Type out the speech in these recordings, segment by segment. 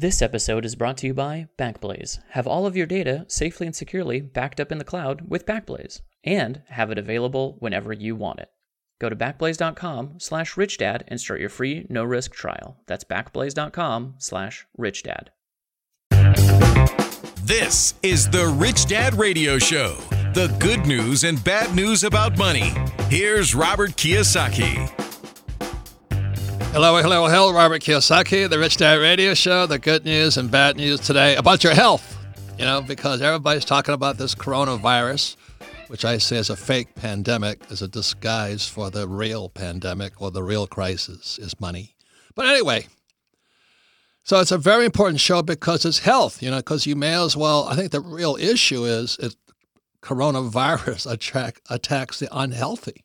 This episode is brought to you by Backblaze. Have all of your data safely and securely backed up in the cloud with Backblaze, and have it available whenever you want it. Go to backblaze.com slash richdad and start your free no-risk trial. That's backblaze.com slash richdad. This is the Rich Dad Radio Show. The good news and bad news about money. Here's Robert Kiyosaki. Hello, hello, hello, Robert Kiyosaki, the Rich Dad Radio Show. The good news and bad news today about your health. You know, because everybody's talking about this coronavirus, which I say is a fake pandemic, is a disguise for the real pandemic or the real crisis is money. But anyway, so it's a very important show because it's health, you know, because you may as well, I think the real issue is it, coronavirus attack, attacks the unhealthy.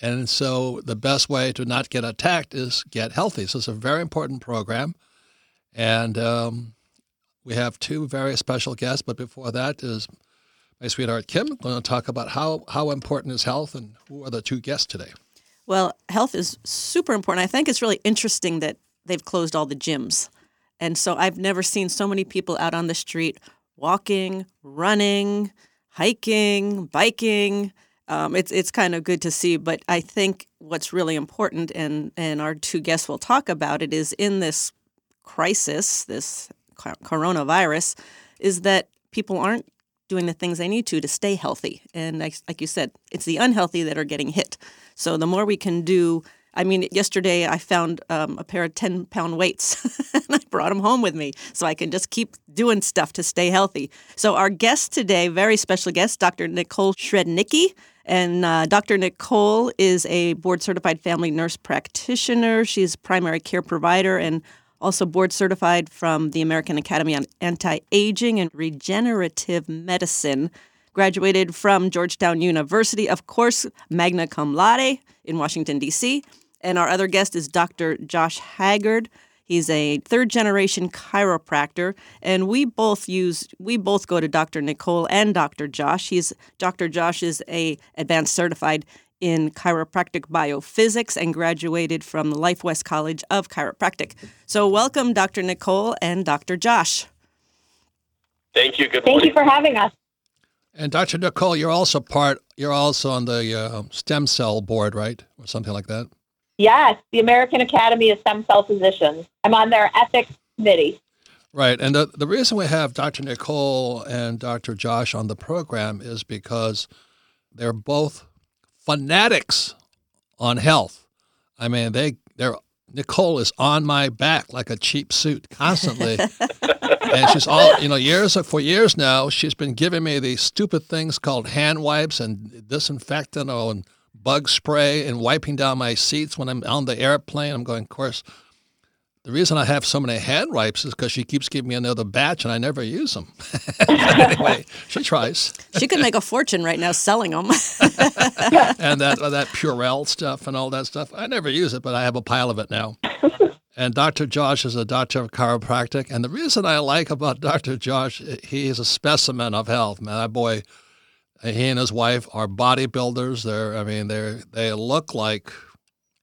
And so the best way to not get attacked is get healthy. So it's a very important program. And um, we have two very special guests. But before that is my sweetheart Kim going to talk about how, how important is health and who are the two guests today. Well, health is super important. I think it's really interesting that they've closed all the gyms. And so I've never seen so many people out on the street walking, running, hiking, biking um, it's it's kind of good to see. But I think what's really important, and and our two guests will talk about it, is in this crisis, this coronavirus, is that people aren't doing the things they need to to stay healthy. And like, you said, it's the unhealthy that are getting hit. So the more we can do I mean, yesterday I found um, a pair of 10 pound weights and I brought them home with me so I can just keep doing stuff to stay healthy. So, our guest today, very special guest, Dr. Nicole Srednicki. And uh, Dr. Nicole is a board certified family nurse practitioner. She's primary care provider and also board certified from the American Academy on Anti Aging and Regenerative Medicine. Graduated from Georgetown University, of course, magna cum laude in Washington, D.C. And our other guest is Dr. Josh Haggard. He's a third generation chiropractor, and we both use we both go to Dr. Nicole and Dr. Josh. He's Dr. Josh is a advanced certified in chiropractic biophysics and graduated from the LifeWest College of Chiropractic. So welcome Dr. Nicole and Dr. Josh. Thank you. Good morning. Thank you for having us. And Dr. Nicole, you're also part you're also on the uh, stem cell board, right? Or something like that. Yes, the American Academy of Stem Cell Physicians. I'm on their ethics committee. Right. And the, the reason we have Dr. Nicole and Dr. Josh on the program is because they're both fanatics on health. I mean, they they're Nicole is on my back like a cheap suit constantly. and she's all, you know, years for years now, she's been giving me these stupid things called hand wipes and disinfectant oh, and bug spray and wiping down my seats when I'm on the airplane. I'm going, of course, the reason I have so many hand wipes is because she keeps giving me another batch and I never use them. anyway, she tries. She could make a fortune right now selling them. and that that Purell stuff and all that stuff. I never use it, but I have a pile of it now. And Dr. Josh is a doctor of chiropractic. And the reason I like about Dr. Josh, he is a specimen of health. Man, that boy – he and his wife are bodybuilders. They're, I mean, they they look like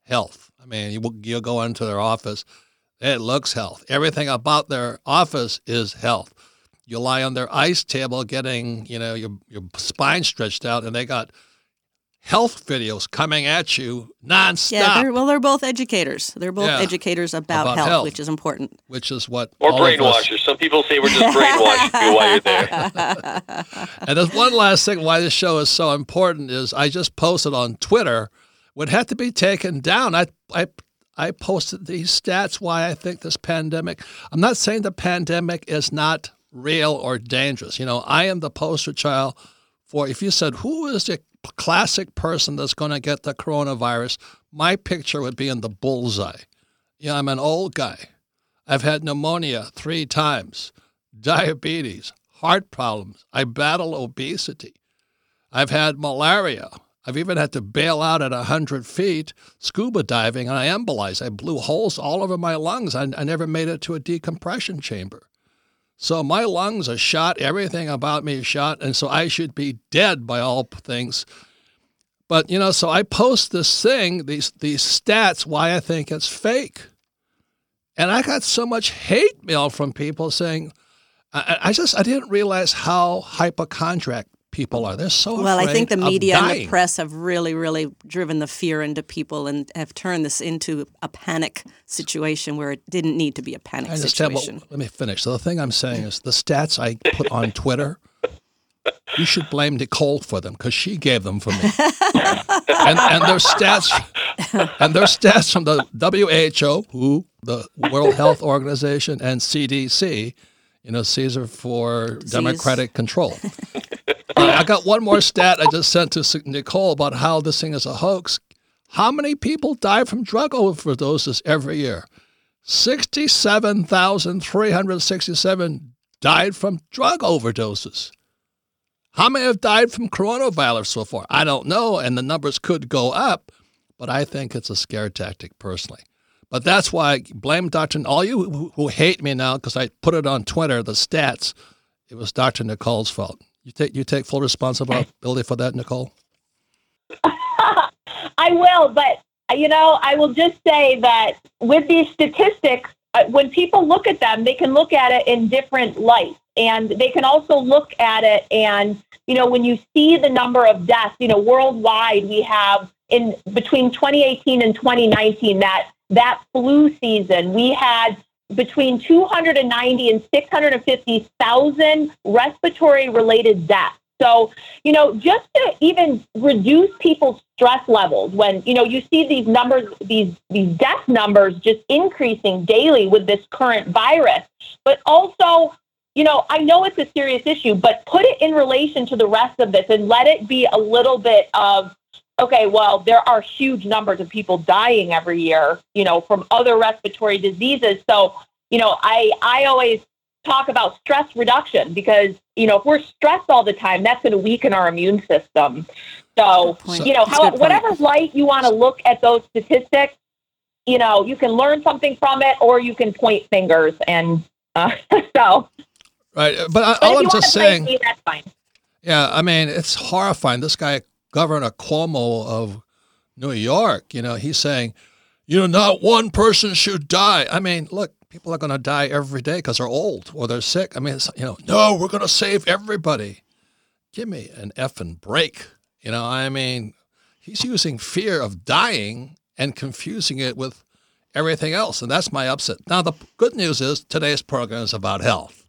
health. I mean, you you go into their office, it looks health. Everything about their office is health. You lie on their ice table, getting you know your your spine stretched out, and they got health videos coming at you nonstop. Yeah, they're, well, they're both educators. They're both yeah, educators about, about health, health, which is important. Which is what or brainwashers. Some people say we're just brainwashing you while you're there. and there's one last thing why this show is so important is I just posted on Twitter would have to be taken down. I I I posted these stats why I think this pandemic. I'm not saying the pandemic is not real or dangerous. You know, I am the poster child for if you said who is the classic person that's going to get the coronavirus, my picture would be in the bullseye. Yeah, I'm an old guy. I've had pneumonia three times, diabetes, heart problems. I battle obesity. I've had malaria. I've even had to bail out at 100 feet scuba diving and I embolized. I blew holes all over my lungs. I, I never made it to a decompression chamber. So my lungs are shot, everything about me is shot, and so I should be dead by all things. But you know, so I post this thing, these these stats, why I think it's fake. And I got so much hate mail from people saying, I, I just I didn't realize how hypochondriac people are. They're so well. I think the media and the press have really, really driven the fear into people and have turned this into a panic situation where it didn't need to be a panic I understand. Well, situation. let me finish. So the thing I'm saying is the stats I put on Twitter. You should blame Nicole for them because she gave them for me. and and their stats and their stats from the WHO, who the World Health Organization, and CDC. You know, Caesar for democratic control. I got one more stat I just sent to Nicole about how this thing is a hoax. How many people die from drug overdoses every year? 67,367 died from drug overdoses. How many have died from coronavirus so far? I don't know, and the numbers could go up, but I think it's a scare tactic personally. But that's why I blame Dr. All you who, who hate me now because I put it on Twitter, the stats, it was Dr. Nicole's fault. You take you take full responsibility for that, Nicole? I will, but you know, I will just say that with these statistics, uh, when people look at them, they can look at it in different lights, and they can also look at it and you know, when you see the number of deaths, you know, worldwide, we have in between 2018 and 2019 that that flu season, we had between 290 and 650,000 respiratory related deaths. So, you know, just to even reduce people's stress levels when, you know, you see these numbers, these these death numbers just increasing daily with this current virus, but also you know, I know it's a serious issue, but put it in relation to the rest of this and let it be a little bit of, okay, well, there are huge numbers of people dying every year, you know, from other respiratory diseases. So, you know, I, I always talk about stress reduction because, you know, if we're stressed all the time, that's going to weaken our immune system. So, you know, how, good point. whatever light you want to look at those statistics, you know, you can learn something from it or you can point fingers. And uh, so, Right. But, I, but all if I'm you want just to saying, me, that's fine. yeah, I mean, it's horrifying. This guy, Governor Cuomo of New York, you know, he's saying, you know, not one person should die. I mean, look, people are going to die every day because they're old or they're sick. I mean, you know, no, we're going to save everybody. Give me an effing break. You know, I mean, he's using fear of dying and confusing it with everything else. And that's my upset. Now, the good news is today's program is about health.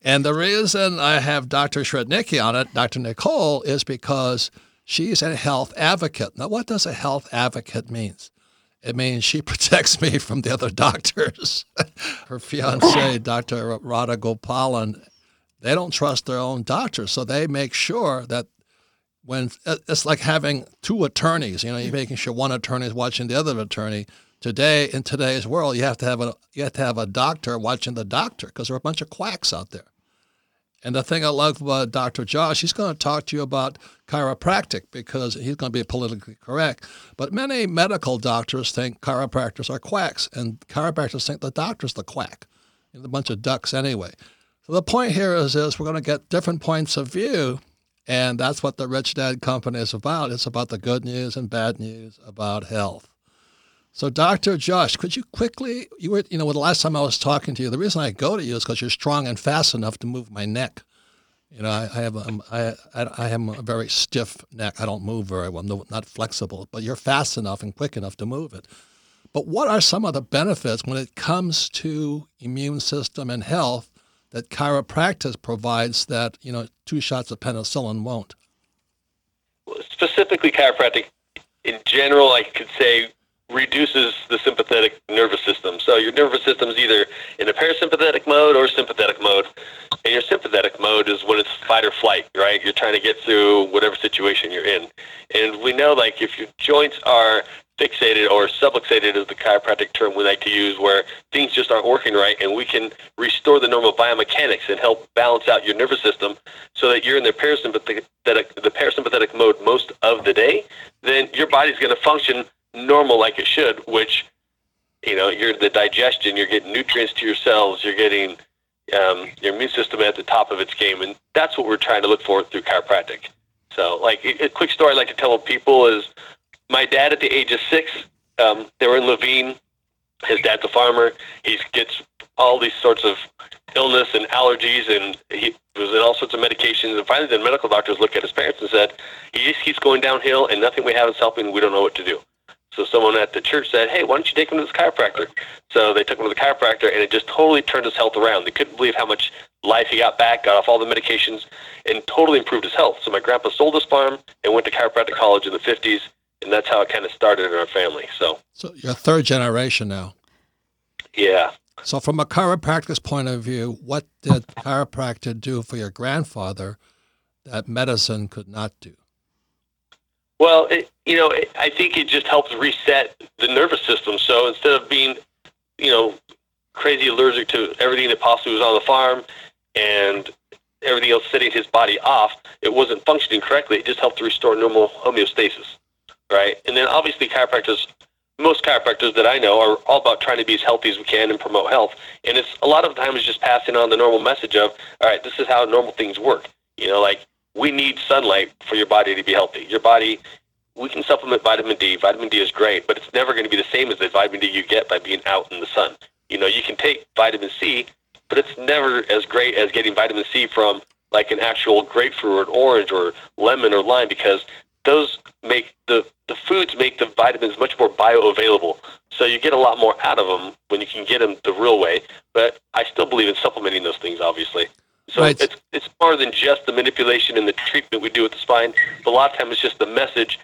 And the reason I have Dr. Srednicki on it, Dr. Nicole, is because she's a health advocate. Now, what does a health advocate means? It means she protects me from the other doctors. Her fiance, Dr. Radha Gopalan, they don't trust their own doctors, so they make sure that when uh, it's like having two attorneys, you know, you're making sure one attorney is watching the other attorney. Today, in today's world, you have to have a you have to have a doctor watching the doctor because there are a bunch of quacks out there. And the thing I love about Dr. Josh, he's going to talk to you about chiropractic because he's going to be politically correct. But many medical doctors think chiropractors are quacks, and chiropractors think the doctor's the quack. They're a bunch of ducks anyway. So the point here is, is we're going to get different points of view, and that's what the Rich Dad Company is about. It's about the good news and bad news about health. So, Dr. Josh, could you quickly, you were, you know, the last time I was talking to you, the reason I go to you is because you're strong and fast enough to move my neck. You know, I, I have a, um, I, I, I have a very stiff neck. I don't move very well. No- not flexible, but you're fast enough and quick enough to move it. But what are some of the benefits when it comes to immune system and health that chiropractic provides that, you know, two shots of penicillin won't? specifically chiropractic in general i could say reduces the sympathetic nervous system. So your nervous system is either in a parasympathetic mode or sympathetic mode. And your sympathetic mode is when it's fight or flight right? You're trying to get through whatever situation you're in. And we know like if your joints are fixated or subluxated is the chiropractic term we like to use where things just aren't working right and we can restore the normal biomechanics and help balance out your nervous system so that you're in the parasympathetic the parasympathetic mode most of the day then your body's going to function normal like it should which you know you're the digestion you're getting nutrients to your cells you're getting um, your immune system at the top of its game and that's what we're trying to look for through chiropractic so like a quick story i like to tell people is my dad at the age of six, um, they were in Levine, his dad's a farmer. He gets all these sorts of illness and allergies, and he was in all sorts of medications. And finally, the medical doctors looked at his parents and said, "He just keeps going downhill, and nothing we have is helping. We don't know what to do." So someone at the church said, "Hey, why don't you take him to this chiropractor?" So they took him to the chiropractor, and it just totally turned his health around. They couldn't believe how much life he got back, got off all the medications, and totally improved his health. So my grandpa sold his farm and went to chiropractic college in the 50s, and that's how it kind of started in our family. So, So you're third generation now. yeah. So from a chiropractor's point of view, what did chiropractor do for your grandfather that medicine could not do? Well, it, you know, it, I think it just helps reset the nervous system. So instead of being, you know, crazy allergic to everything that possibly was on the farm and everything else setting his body off, it wasn't functioning correctly. It just helped to restore normal homeostasis, right? And then obviously chiropractors, most chiropractors that I know are all about trying to be as healthy as we can and promote health. And it's a lot of times just passing on the normal message of, all right, this is how normal things work. You know, like we need sunlight for your body to be healthy. Your body, we can supplement vitamin D. Vitamin D is great, but it's never going to be the same as the vitamin D you get by being out in the sun. You know, you can take vitamin C, but it's never as great as getting vitamin C from like an actual grapefruit or an orange or lemon or lime because those make the the foods make the vitamins much more bioavailable. So you get a lot more out of them when you can get them the real way. But I still believe in supplementing those things, obviously. So Right. it's it's more than just the manipulation and the treatment we do with the spine. But a lot of times it's just the message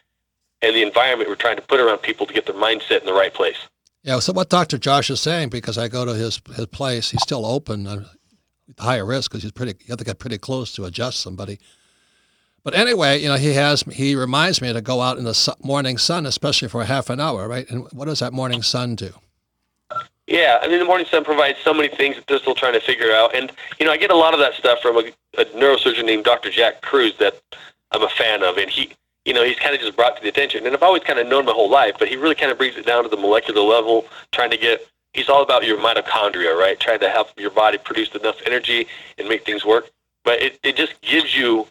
and the environment we're trying to put around people to get their mindset in the right place. Yeah, so what Dr. Josh is saying, because I go to his his place, he's still open, uh, higher risk because he's pretty. You have to get pretty close to adjust somebody. But anyway, you know, he has he reminds me to go out in the morning sun, especially for half an hour, right? And what does that morning sun do? Yeah, I mean, the Morning Sun provides so many things that they're still trying to figure out. And, you know, I get a lot of that stuff from a, a neurosurgeon named Dr. Jack Kruse that I'm a fan of. And he, you know, he's kind of just brought to the attention. And I've always kind of known my whole life, but he really kind of brings it down to the molecular level, trying to get, he's all about your mitochondria, right? Trying to help your body produce enough energy and make things work. But it, it just gives you,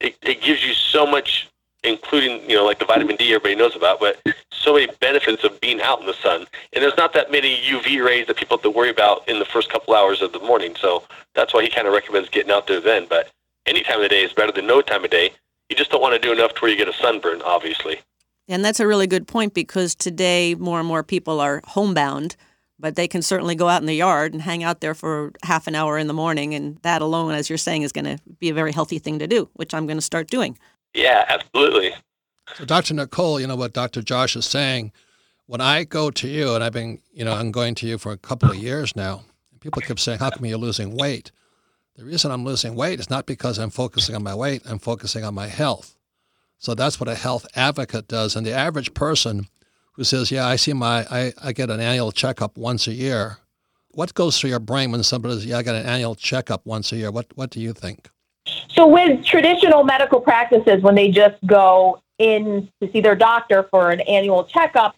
it, it gives you so much, including, you know, like the vitamin D everybody knows about, but so many benefits of being out in the sun. And there's not that many UV rays that people have to worry about in the first couple hours of the morning. So that's why he kind of recommends getting out there then. But any time of the day is better than no time of day. You just don't want to do enough to where you get a sunburn, obviously. And that's a really good point because today more and more people are homebound, but they can certainly go out in the yard and hang out there for half an hour in the morning. And that alone, as you're saying, is going to be a very healthy thing to do, which I'm going to start doing. Yeah, absolutely. So, Dr. Nicole, you know what Dr. Josh is saying. When I go to you, and I've been, you know, I'm going to you for a couple of years now, and people keep saying, "How come you're losing weight?" The reason I'm losing weight is not because I'm focusing on my weight. I'm focusing on my health. So that's what a health advocate does. And the average person who says, "Yeah, I see my, I, I get an annual checkup once a year," what goes through your brain when somebody says, "Yeah, I got an annual checkup once a year"? What What do you think? So with traditional medical practices, when they just go in to see their doctor for an annual checkup,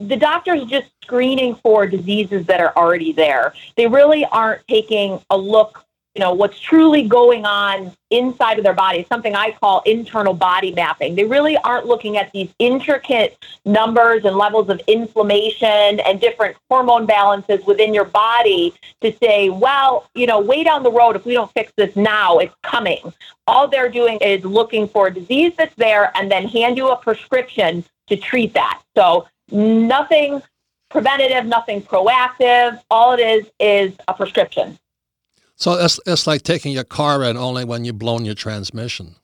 the doctor's just screening for diseases that are already there. They really aren't taking a look, you know, what's truly going on inside of their body, something I call internal body mapping. They really aren't looking at these intricate numbers and levels of inflammation and different hormone balances within your body to say, well, you know, way down the road, if we don't fix this now, it's coming. All they're doing is looking for a disease that's there and then hand you a prescription to treat that. So nothing preventative, nothing proactive. All it is is a prescription. So it's, it's like taking your car in only when you've blown your transmission.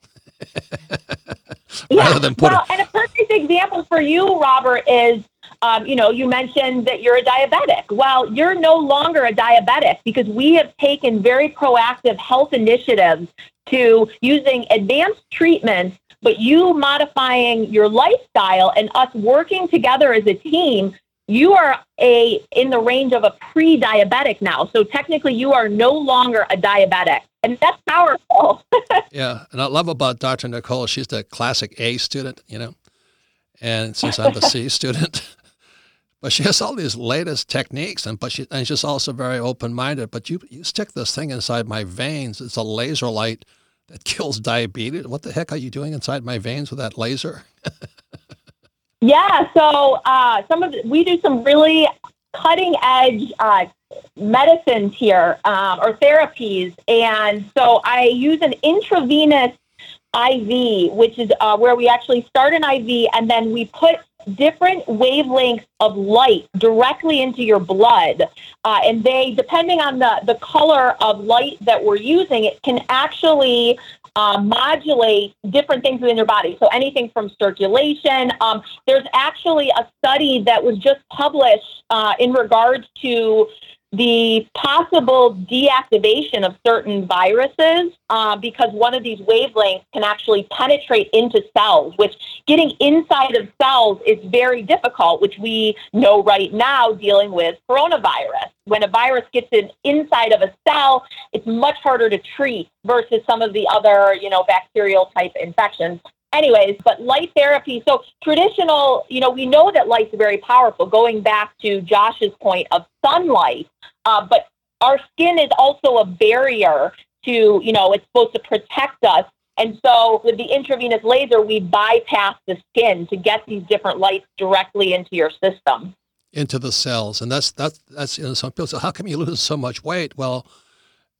Yeah. Rather than put well, and a perfect example for you, Robert, is um, you know, you mentioned that you're a diabetic. Well, you're no longer a diabetic because we have taken very proactive health initiatives to using advanced treatments, but you modifying your lifestyle and us working together as a team. You are a in the range of a pre-diabetic now. So technically you are no longer a diabetic. And that's powerful. Yeah, and I love about Dr. Nicole, she's the classic A student, you know, and since I'm the C student, but she has all these latest techniques, and but she and she's also very open-minded. But you you stick this thing inside my veins. It's a laser light that kills diabetes. What the heck are you doing inside my veins with that laser? Yeah, so uh, some of the, we do some really cutting edge uh, medicines here um, or therapies. And so I use an intravenous IV, which is uh, where we actually start an IV and then we put different wavelengths of light directly into your blood. Uh, and they, depending on the, the color of light that we're using, it can actually uh, modulate different things within your body. So anything from circulation. Um, there's actually a study that was just published uh, in regards to the possible deactivation of certain viruses uh, because one of these wavelengths can actually penetrate into cells, which getting inside of cells is very difficult, which we know right now dealing with coronavirus. When a virus gets in inside of a cell, it's much harder to treat versus some of the other, you know, bacterial type infections anyways, but light therapy. So traditional, you know, we know that light's very powerful. Going back to Josh's point of sunlight, uh, but our skin is also a barrier to, you know, it's supposed to protect us. And so with the intravenous laser, we bypass the skin to get these different lights directly into your system. Into the cells. And that's, that's, that's, you know, some people say, how come you lose so much weight? Well,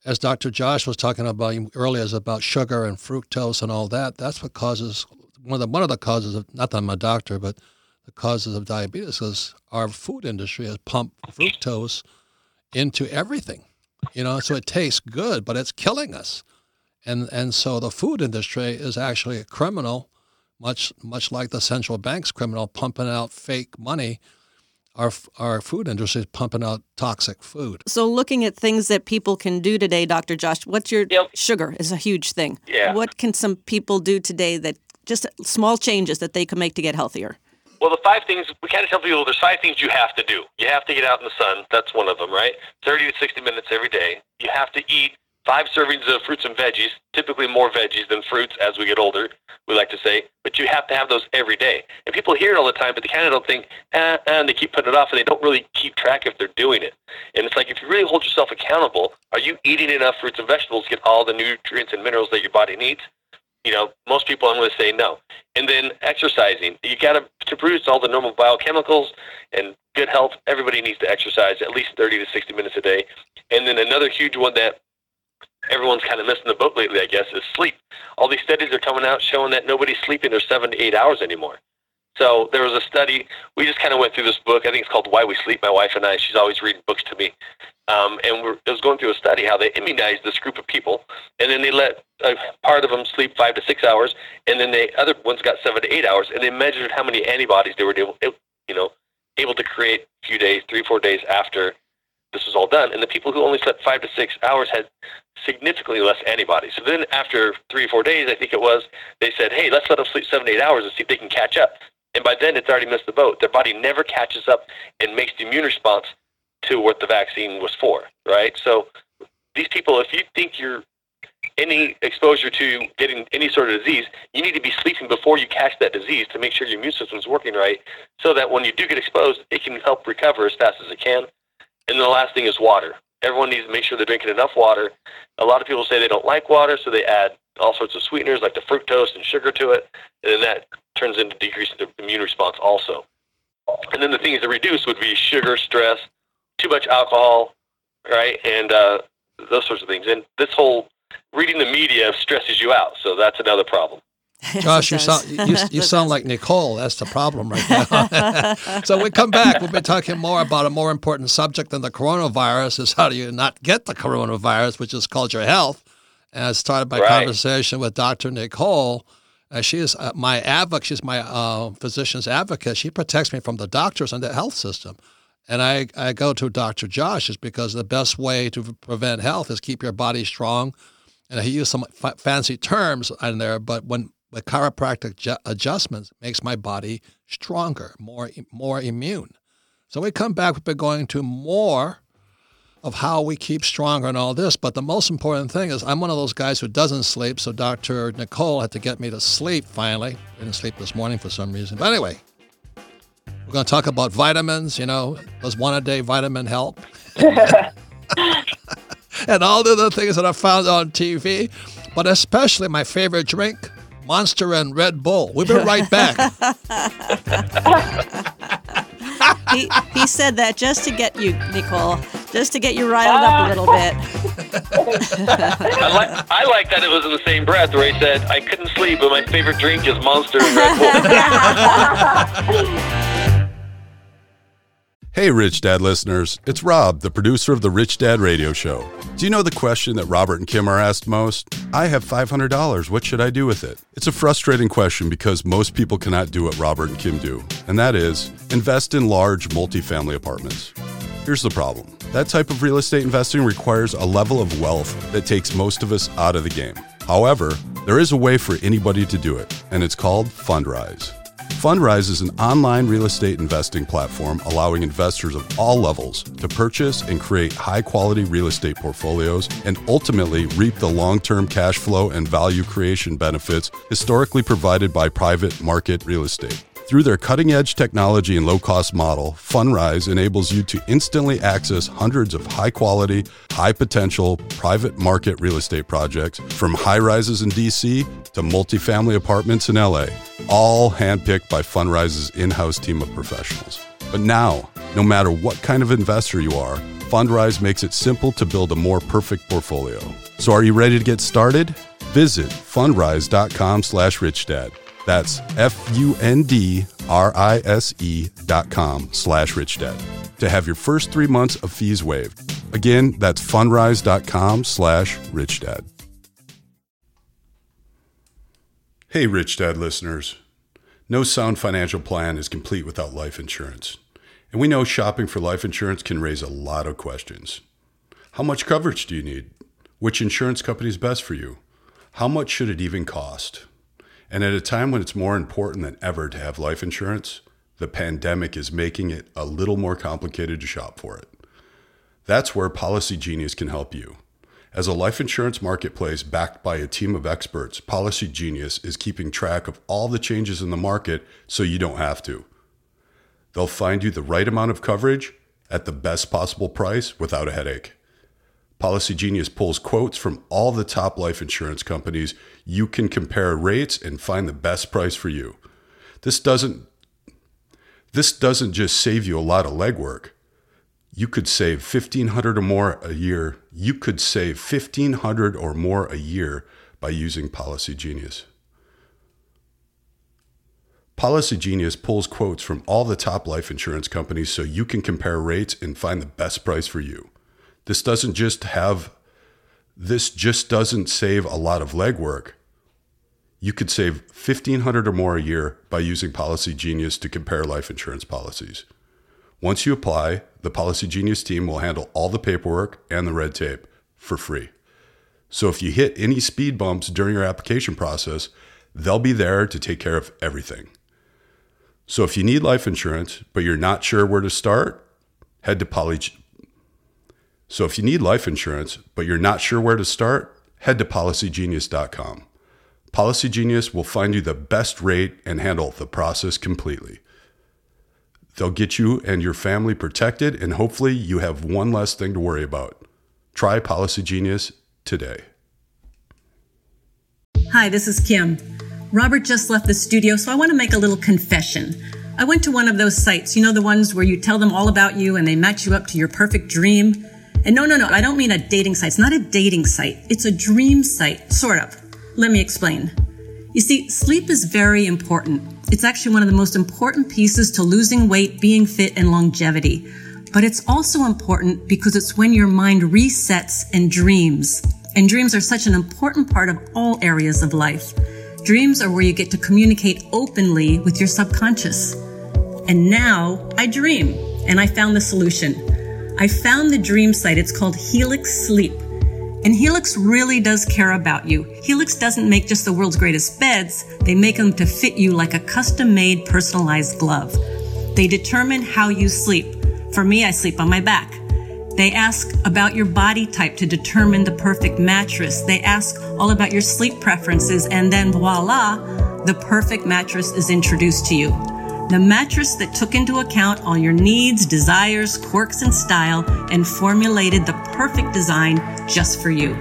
as Dr. Josh was talking about earlier, is about sugar and fructose and all that. That's what causes one of the one of the causes of not that I'm a doctor, but the causes of diabetes is our food industry has pumped fructose into everything. You know, so it tastes good, but it's killing us. And and so the food industry is actually a criminal, much much like the central bank's criminal pumping out fake money our our food industry is pumping out toxic food. So, looking at things that people can do today, Dr. Josh, what's your Yep. sugar is a huge thing. Yeah. What can some people do today that just small changes that they can make to get healthier? Well, the five things we kind of tell people there's five things you have to do. You have to get out in the sun. That's one of them, right? 30 to 60 minutes every day. You have to eat five servings of fruits and veggies, typically more veggies than fruits as we get older, we like to say. But you have to have those every day. And people hear it all the time, but they kind of don't think, eh, and they keep putting it off, and they don't really keep track if they're doing it. And it's like if you really hold yourself accountable, are you eating enough fruits and vegetables to get all the nutrients and minerals that your body needs? You know, most people I'm going to say no. And then exercising. You got to to produce all the normal biochemicals and good health. Everybody needs to exercise at least 30 to 60 minutes a day. And then another huge one that everyone's kind of missing the boat lately, I guess, is sleep. All these studies are coming out showing that nobody's sleeping their seven to eight hours anymore. So there was a study. We just kind of went through this book. I think it's called Why We Sleep. My wife and I. She's always reading books to me, um, and we're, it was going through a study how they immunized this group of people, and then they let a part of them sleep five to six hours, and then the other ones got seven to eight hours, and they measured how many antibodies they were able, you know, able to create a few days, three, four days after this was all done. And the people who only slept five to six hours had significantly less antibodies. So then after three or four days, I think it was, they said, hey, let's let them sleep seven eight hours and see if they can catch up. And by then, it's already missed the boat. Their body never catches up and makes the immune response to what the vaccine was for, right? So these people, if you think you're any exposure to getting any sort of disease, you need to be sleeping before you catch that disease to make sure your immune system is working right so that when you do get exposed, it can help recover as fast as it can. And the last thing is water. Everyone needs to make sure they're drinking enough water. A lot of people say they don't like water, so they add all sorts of sweeteners like the fructose and sugar to it, and then that turns into decreasing the immune response also. And then the things to reduce would be sugar, stress, too much alcohol, right, and uh, those sorts of things. And this whole reading the media stresses you out, so that's another problem. Josh, you Yes, it sound you, you sound like Nicole. That's the problem right now. so when we come back, we'll be talking more about a more important subject than the coronavirus: is how do you not get the coronavirus, which is called your health. And I started my Right. conversation with Dr. Nicole. Uh, she is uh, my advocate. She's my uh, physician's advocate. She protects me from the doctors and the health system. And I, I go to Dr. Josh is because the best way to prevent health is keep your body strong. And he used some f- fancy terms in there, but when the chiropractic ju- adjustments makes my body stronger, more more immune. So we come back. Been going to more of how we keep stronger and all this. But the most important thing is I'm one of those guys who doesn't sleep. So Dr. Nicole had to get me to sleep finally. I didn't sleep this morning for some reason. But anyway, we're going to talk about vitamins. You know, does one a day vitamin help? and all the other things that I found on TV. But especially my favorite drink, Monster and Red Bull. We'll be right back. he, he said that just to get you, Nicole, just to get you riled up a little ah. bit. I like I like that it was in the same breath where he said, "I couldn't sleep, but my favorite drink is Monster and Red Bull." Hey, Rich Dad listeners, it's Rob, the producer of the Rich Dad Radio Show. Do you know the question that Robert and Kim are asked most? I have $500. What should I do with it? It's a frustrating question because most people cannot do what Robert and Kim do, and that is invest in large multifamily apartments. Here's the problem that type of real estate investing requires a level of wealth that takes most of us out of the game. However, there is a way for anybody to do it, and it's called Fundrise. Fundrise is an online real estate investing platform allowing investors of all levels to purchase and create high quality real estate portfolios and ultimately reap the long term cash flow and value creation benefits historically provided by private market real estate. Through their cutting edge technology and low cost model, Fundrise enables you to instantly access hundreds of high quality, high potential private market real estate projects from high rises in DC to multifamily apartments in LA, all handpicked by Fundrise's in house team of professionals. But now, no matter what kind of investor you are, Fundrise makes it simple to build a more perfect portfolio. So are you ready to get started? Visit fundrise.com slash richdad. That's F-U-N-D-R-I-S-E dot com slash rich richdad to have your first three months of fees waived. Again, that's fundrise.com slash rich richdad. Hey, Rich Dad listeners. No sound financial plan is complete without life insurance. And we know shopping for life insurance can raise a lot of questions. How much coverage do you need? Which insurance company is best for you? How much should it even cost? And at a time when it's more important than ever to have life insurance, the pandemic is making it a little more complicated to shop for it. That's where Policy Genius can help you. As a life insurance marketplace backed by a team of experts, Policy Genius is keeping track of all the changes in the market so you don't have to. They'll find you the right amount of coverage at the best possible price without a headache. Policy Genius pulls quotes from all the top life insurance companies. You can compare rates and find the best price for you. This doesn't this doesn't just save you a lot of legwork. You could save 1500 or more a year. You could save 1500 or more a year by using Policy Genius. Policy Genius pulls quotes from all the top life insurance companies so you can compare rates and find the best price for you. This doesn't just have this just doesn't save a lot of legwork. You could save 1500 or more a year by using Policy Genius to compare life insurance policies. Once you apply, the Policy Genius team will handle all the paperwork and the red tape for free. So if you hit any speed bumps during your application process, they'll be there to take care of everything. So if you need life insurance, but you're not sure where to start, head to Poly. So if you need life insurance, but you're not sure where to start, head to policygenius.com. Policygenius will find you the best rate and handle the process completely. They'll get you and your family protected, and hopefully, you have one less thing to worry about. Try Policygenius today. Hi, this is Kim. Robert just left the studio, so I want to make a little confession. I went to one of those sites, you know, the ones where you tell them all about you and they match you up to your perfect dream. And no, no, no, I don't mean a dating site. It's not a dating site. It's a dream site, sort of. Let me explain. You see, sleep is very important. It's actually one of the most important pieces to losing weight, being fit, and longevity. But it's also important because it's when your mind resets and dreams. And dreams are such an important part of all areas of life. Dreams are where you get to communicate openly with your subconscious. And now I dream, and I found the solution. I found the dream site. It's called Helix Sleep. And Helix really does care about you. Helix doesn't make just the world's greatest beds, they make them to fit you like a custom made personalized glove. They determine how you sleep. For me, I sleep on my back. They ask about your body type to determine the perfect mattress. They ask all about your sleep preferences, and then voila, the perfect mattress is introduced to you. The mattress that took into account all your needs, desires, quirks, and style and formulated the perfect design just for you.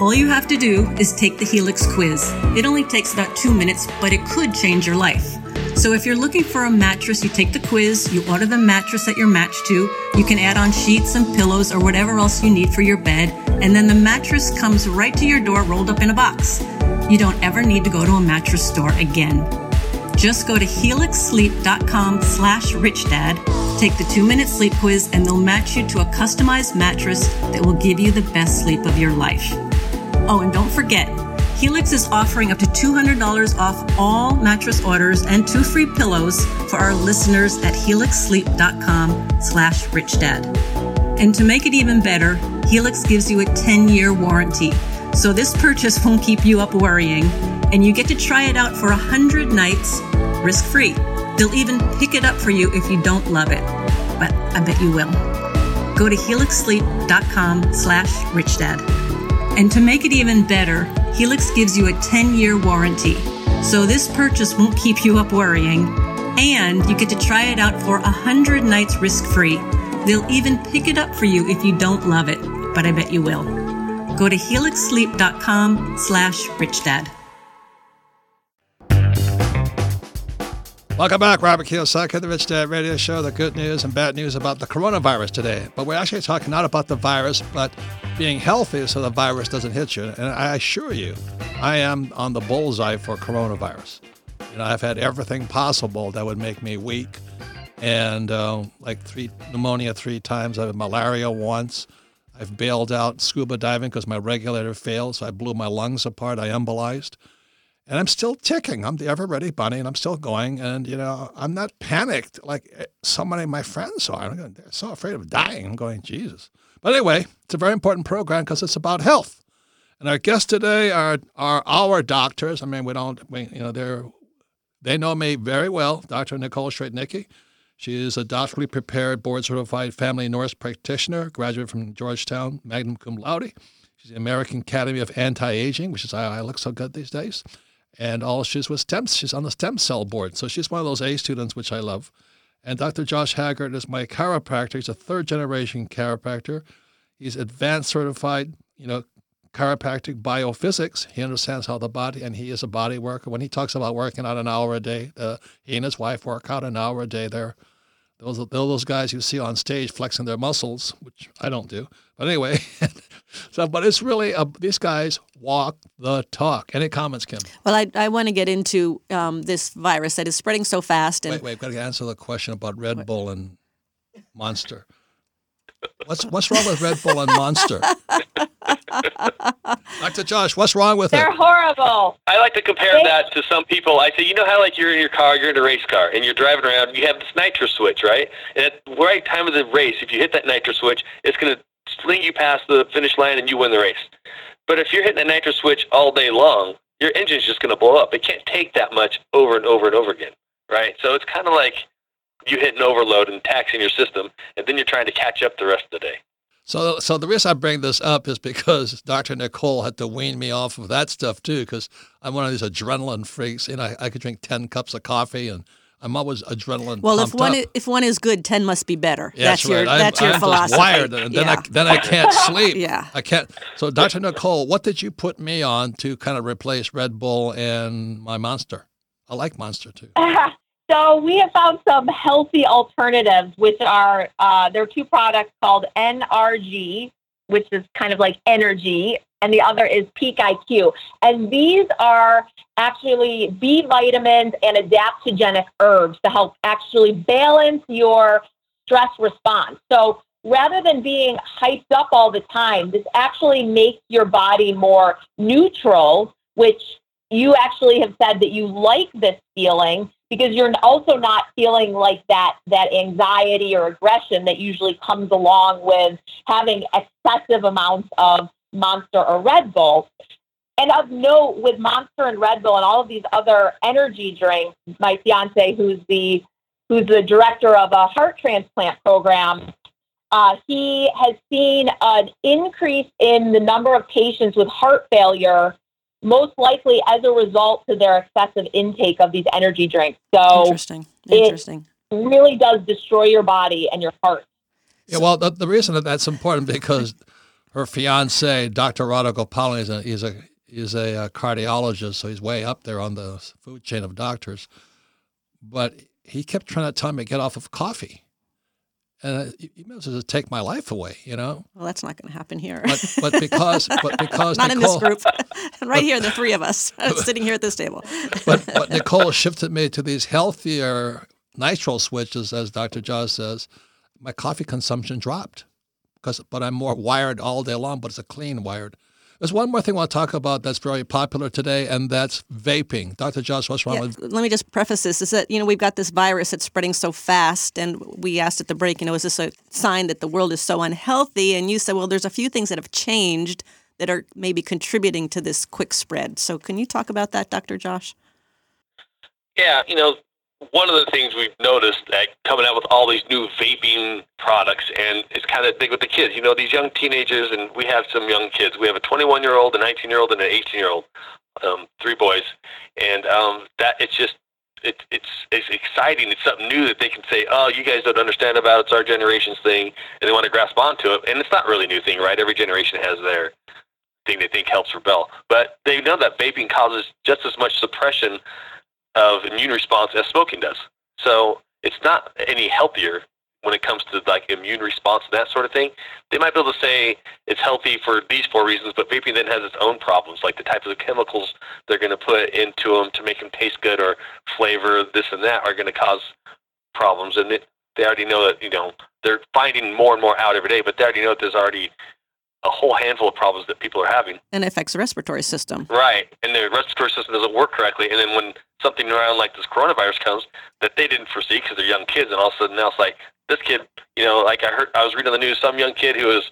All you have to do is take the Helix quiz. It only takes about two minutes, but it could change your life. So if you're looking for a mattress, you take the quiz, you order the mattress that you're matched to, you can add on sheets and pillows or whatever else you need for your bed, and then the mattress comes right to your door rolled up in a box. You don't ever need to go to a mattress store again. Just go to helixsleep.com slash richdad, take the two-minute sleep quiz, and they'll match you to a customized mattress that will give you the best sleep of your life. Oh, and don't forget, Helix is offering up to $200 off all mattress orders and two free pillows for our listeners at helixsleep.com slash richdad. And to make it even better, Helix gives you a 10-year warranty. So this purchase won't keep you up worrying, and you get to try it out for 100 nights risk-free. They'll even pick it up for you if you don't love it. But I bet you will. Go to helixsleep.com slash richdad. And to make it even better, Helix gives you a 10 year warranty. So this purchase won't keep you up worrying. And you get to try it out for 100 nights risk free. They'll even pick it up for you if you don't love it, but I bet you will. Go to helixsleep.com slash richdad. Welcome back, Robert Kiyosaki, the Rich Dad Radio Show. The good news and bad news about the coronavirus today. But we're actually talking not about the virus, but being healthy so the virus doesn't hit you. And I assure you, I am on the bullseye for coronavirus. You know, I've had everything possible that would make me weak, and uh, like three pneumonia three times. I had malaria once. I've bailed out scuba diving because my regulator failed, so I blew my lungs apart. I embolized and I'm still ticking. I'm the ever ready bunny, and I'm still going. And you know, I'm not panicked like eh, so many of my friends are. They're so afraid of dying. I'm going, Jesus. But anyway, it's a very important program because it's about health. And our guests today are are our doctors. I mean, we don't, we, you know, they're they know me very well. Dr. Nicole Srednicki. She is a doctorally prepared, board certified family nurse practitioner, graduate from Georgetown, magna cum laude. She's the American Academy of Anti Aging, which is why I look so good these days and all she's was stem. She's on the stem cell board, so she's one of those A students, which I love. And Dr. Josh Haggard is my chiropractor. He's a third generation chiropractor. He's advanced certified, you know, chiropractic biophysics. He understands how the body, and he is a body worker. When he talks about working out an hour a day, uh, he and his wife work out an hour a day. They're those those guys you see on stage flexing their muscles, which I don't do. But anyway, so but it's really a, these guys walk the talk. Any comments, Kim? Well, I, I want to get into um, this virus that is spreading so fast. And wait, wait, I've got to answer the question about Red Bull and Monster. What's what's wrong with Red Bull and Monster? Dr. Josh, what's wrong with it? They're horrible. I like to compare They- that to some people. I say, you know how like you're in your car, you're in a race car, and you're driving around. You have this nitro switch, right? And at the right time of the race, if you hit that nitro switch, it's going to sling you past the finish line, and you win the race. But if you're hitting that nitro switch all day long, your engine's just going to blow up. It can't take that much over and over and over again, right? So it's kind of like you hit an overload and taxing your system, and then you're trying to catch up the rest of the day. So, so the reason I bring this up is because Dr. Nicole had to wean me off of that stuff too, because I'm one of these adrenaline freaks. You know, I, I could drink ten cups of coffee, and I'm always adrenaline. well, if one up. is, if one is good, ten must be better. Yeah, that's your right. I'm- that's your I'm philosophy. wired, and then yeah. I then I can't sleep. Yeah. I can't. So, Dr. Nicole, what did you put me on to kind of replace Red Bull and my Monster? I like Monster too. so we have found some healthy alternatives, which are uh, there are two products called NRG, which is kind of like energy, and the other is Peak IQ. And these are actually B vitamins and adaptogenic herbs to help actually balance your stress response. So rather than being hyped up all the time, this actually makes your body more neutral, which you actually have said that you like this feeling because you're also not feeling like that that anxiety or aggression that usually comes along with having excessive amounts of monster or red bull and of note with monster and red bull and all of these other energy drinks my fiance who's the who's the director of a heart transplant program uh, he has seen an increase in the number of patients with heart failure most likely as a result to their excessive intake of these energy drinks. So Interesting. it- Interesting. really does destroy your body and your heart. Yeah, well, the, the reason that that's important because her fiance, Dr. Radha Gopal, is a he's a he's a, uh cardiologist, so he's way up there on the food chain of doctors. but he kept trying to tell me to get off of coffee. And he you you might as well take my life away, you know. Well, that's not going to happen here. But but because but because not in this group. right here, the three of us sitting here at this table. but, but Nicole shifted me to these healthier nitro switches, as Dr. Josh says. My coffee consumption dropped because, but I'm more wired all day long. But it's a clean wired. There's one more thing I want to talk about that's very popular today, and that's vaping. Dr. Josh, what's wrong Yeah, with? let me just preface this: is that you know we've got this virus that's spreading so fast, and we asked at the break, you know, is this a sign that the world is so unhealthy? And you said, well, there's a few things that have changed that are maybe contributing to this quick spread. So, can you talk about that, Dr. Josh? Yeah, you know, one of the things we've noticed that coming out with all these new vaping products, and it's kind of big with the kids. You know, these young teenagers, and we have some young kids. We have a 21 year old, a 19 year old, and an 18 year old. Um, three boys, and um, that it's just it, it's it's exciting. It's something new that they can say, "Oh, you guys don't understand about it. It's our generation's thing," and they want to grasp onto it. And it's not really a new thing, right? Every generation has their thing they think helps rebel, but they know that vaping causes just as much suppression of immune response as smoking does. So it's not any healthier when it comes to like immune response and that sort of thing. They might be able to say it's healthy for these four reasons, but vaping then has its own problems, like the types of chemicals they're going to put into them to make them taste good or flavor this and that are going to cause problems. And it, they already know that you know they're finding more and more out every day, but they already know that there's already a whole handful of problems that people are having. And it affects the respiratory system. Right, and the respiratory system doesn't work correctly, and then when something around like this coronavirus comes that they didn't foresee because they're young kids, and all of a sudden now it's like this kid, you know, like I heard, I was reading on the news, some young kid who was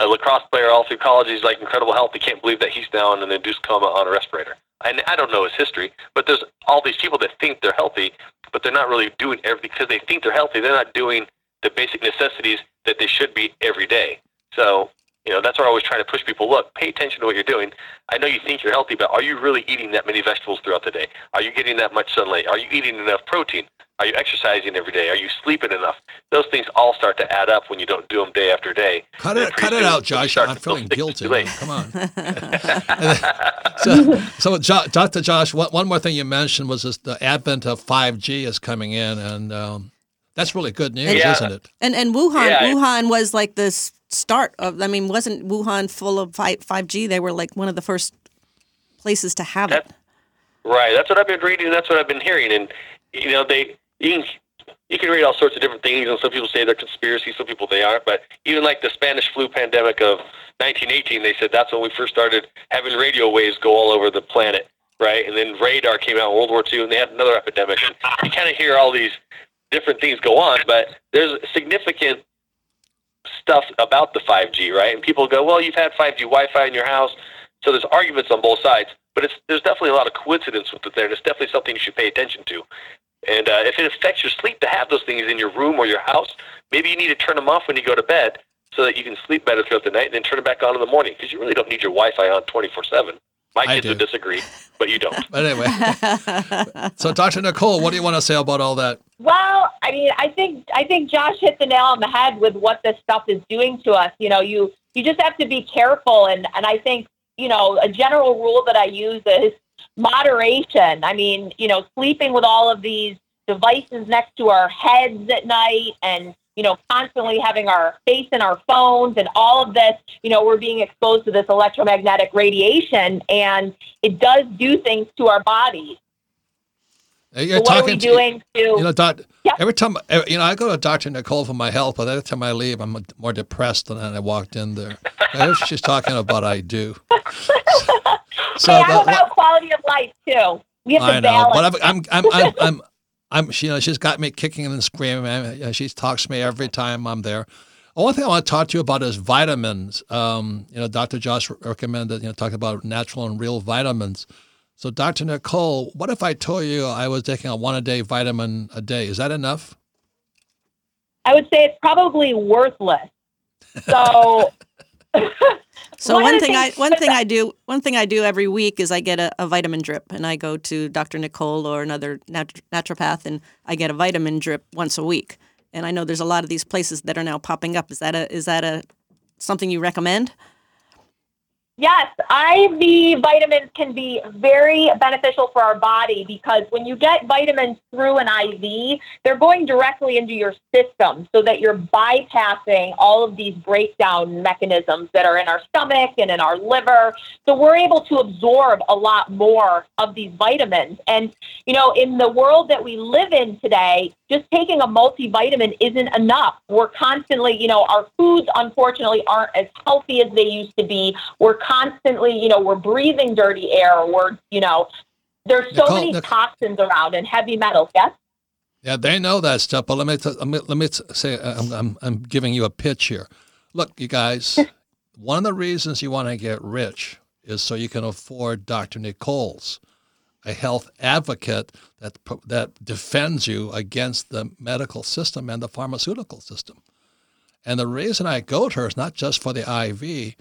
a lacrosse player all through college, he's like incredible health. He can't believe that he's now in an induced coma on a respirator. And I don't know his history, but there's all these people that think they're healthy, but they're not really doing everything because they think they're healthy. They're not doing the basic necessities that they should be every day. So you know, that's why I always try to push people. Look, pay attention to what you're doing. I know you think you're healthy, but are you really eating that many vegetables throughout the day? Are you getting that much sunlight? Are you eating enough protein? Are you exercising every day? Are you sleeping enough? Those things all start to add up when you don't do them day after day. Cut it, cut it out, Josh. I'm to feeling guilty. too. Come on. so, so jo- Dr. Josh, one, one more thing you mentioned was this, the advent of 5G is coming in, and um, that's really good news, Yeah. isn't it? And and Wuhan Yeah. Wuhan was like the s- start of. I mean, wasn't Wuhan full of five G? They were like one of the first places to have it. That- Right. That's what I've been reading. That's what I've been hearing. And you know, they you can you can read all sorts of different things, and some people say they're conspiracy, some people they aren't. But even like the Spanish flu pandemic of 1918, they said that's when we first started having radio waves go all over the planet, right? And then radar came out in World War II, and they had another epidemic. And you kind of hear all these different things go on, but there's significant stuff about the 5G, right? And people go, well, you've had 5G Wi-Fi in your house, so there's arguments on both sides. But it's there's definitely a lot of coincidence with it there, and it's definitely something you should pay attention to. And uh, if it affects your sleep to have those things in your room or your house, maybe you need to turn them off when you go to bed so that you can sleep better throughout the night, and then turn it back on in the morning because you really don't need your Wi-Fi on 24/7. My I kids do. would disagree, but you don't. But anyway, so Dr. Nicole, what do you want to say about all that? Well, I mean, I think I think Josh hit the nail on the head with what this stuff is doing to us. You know, you you just have to be careful, and and I think you know a general rule that I use is moderation. I mean, you know, sleeping with all of these devices next to our heads at night, and you know, constantly having our face in our phones, and all of this. You know, we're being exposed to this electromagnetic radiation, and it does do things to our bodies. You're So what are we doing to? You know, doc, Yeah. every time, you know, I go to Dr. Nicole for my health, but every time I leave, I'm more depressed than I walked in there. I know she's talking about I do. So, hey, I'm about quality of life too. We have to I know, balance. but I'm, I'm, I'm, I'm, I'm, she, you know, she's got me kicking and screaming. know, She talks to me every time I'm there. One thing I want to talk to you about is vitamins. Um, you know, Dr. Josh recommended, you know, talk about natural and real vitamins. So, Dr. Nicole, what if I told you I was taking a one a day vitamin a day? Is that enough? I would say it's probably worthless. So, So One one, thing I one thing I do one thing I do every week is I get a, a vitamin drip and I go to Dr. Nicole or another nat- naturopath and I get a vitamin drip once a week. And I know there's a lot of these places that are now popping up. Is that a is that a something you recommend? Yes, IV vitamins can be very beneficial for our body because when you get vitamins through an IV, they're going directly into your system so that you're bypassing all of these breakdown mechanisms that are in our stomach and in our liver. So we're able to absorb a lot more of these vitamins. And, you know, in the world that we live in today, just taking a multivitamin isn't enough. We're constantly, you know, our foods unfortunately aren't as healthy as they used to be. We're constantly, you know, we're breathing dirty air. We're, you know, there's so Nicole, many Nic- toxins around and heavy metals. Yes. Yeah, they know that stuff. But let me t- let me, let me t- say, uh, I'm, I'm I'm giving you a pitch here. Look, you guys, one of the reasons you want to get rich is so you can afford Dr. Nicole's, a health advocate that that defends you against the medical system and the pharmaceutical system. And the reason I go to her is not just for the IV.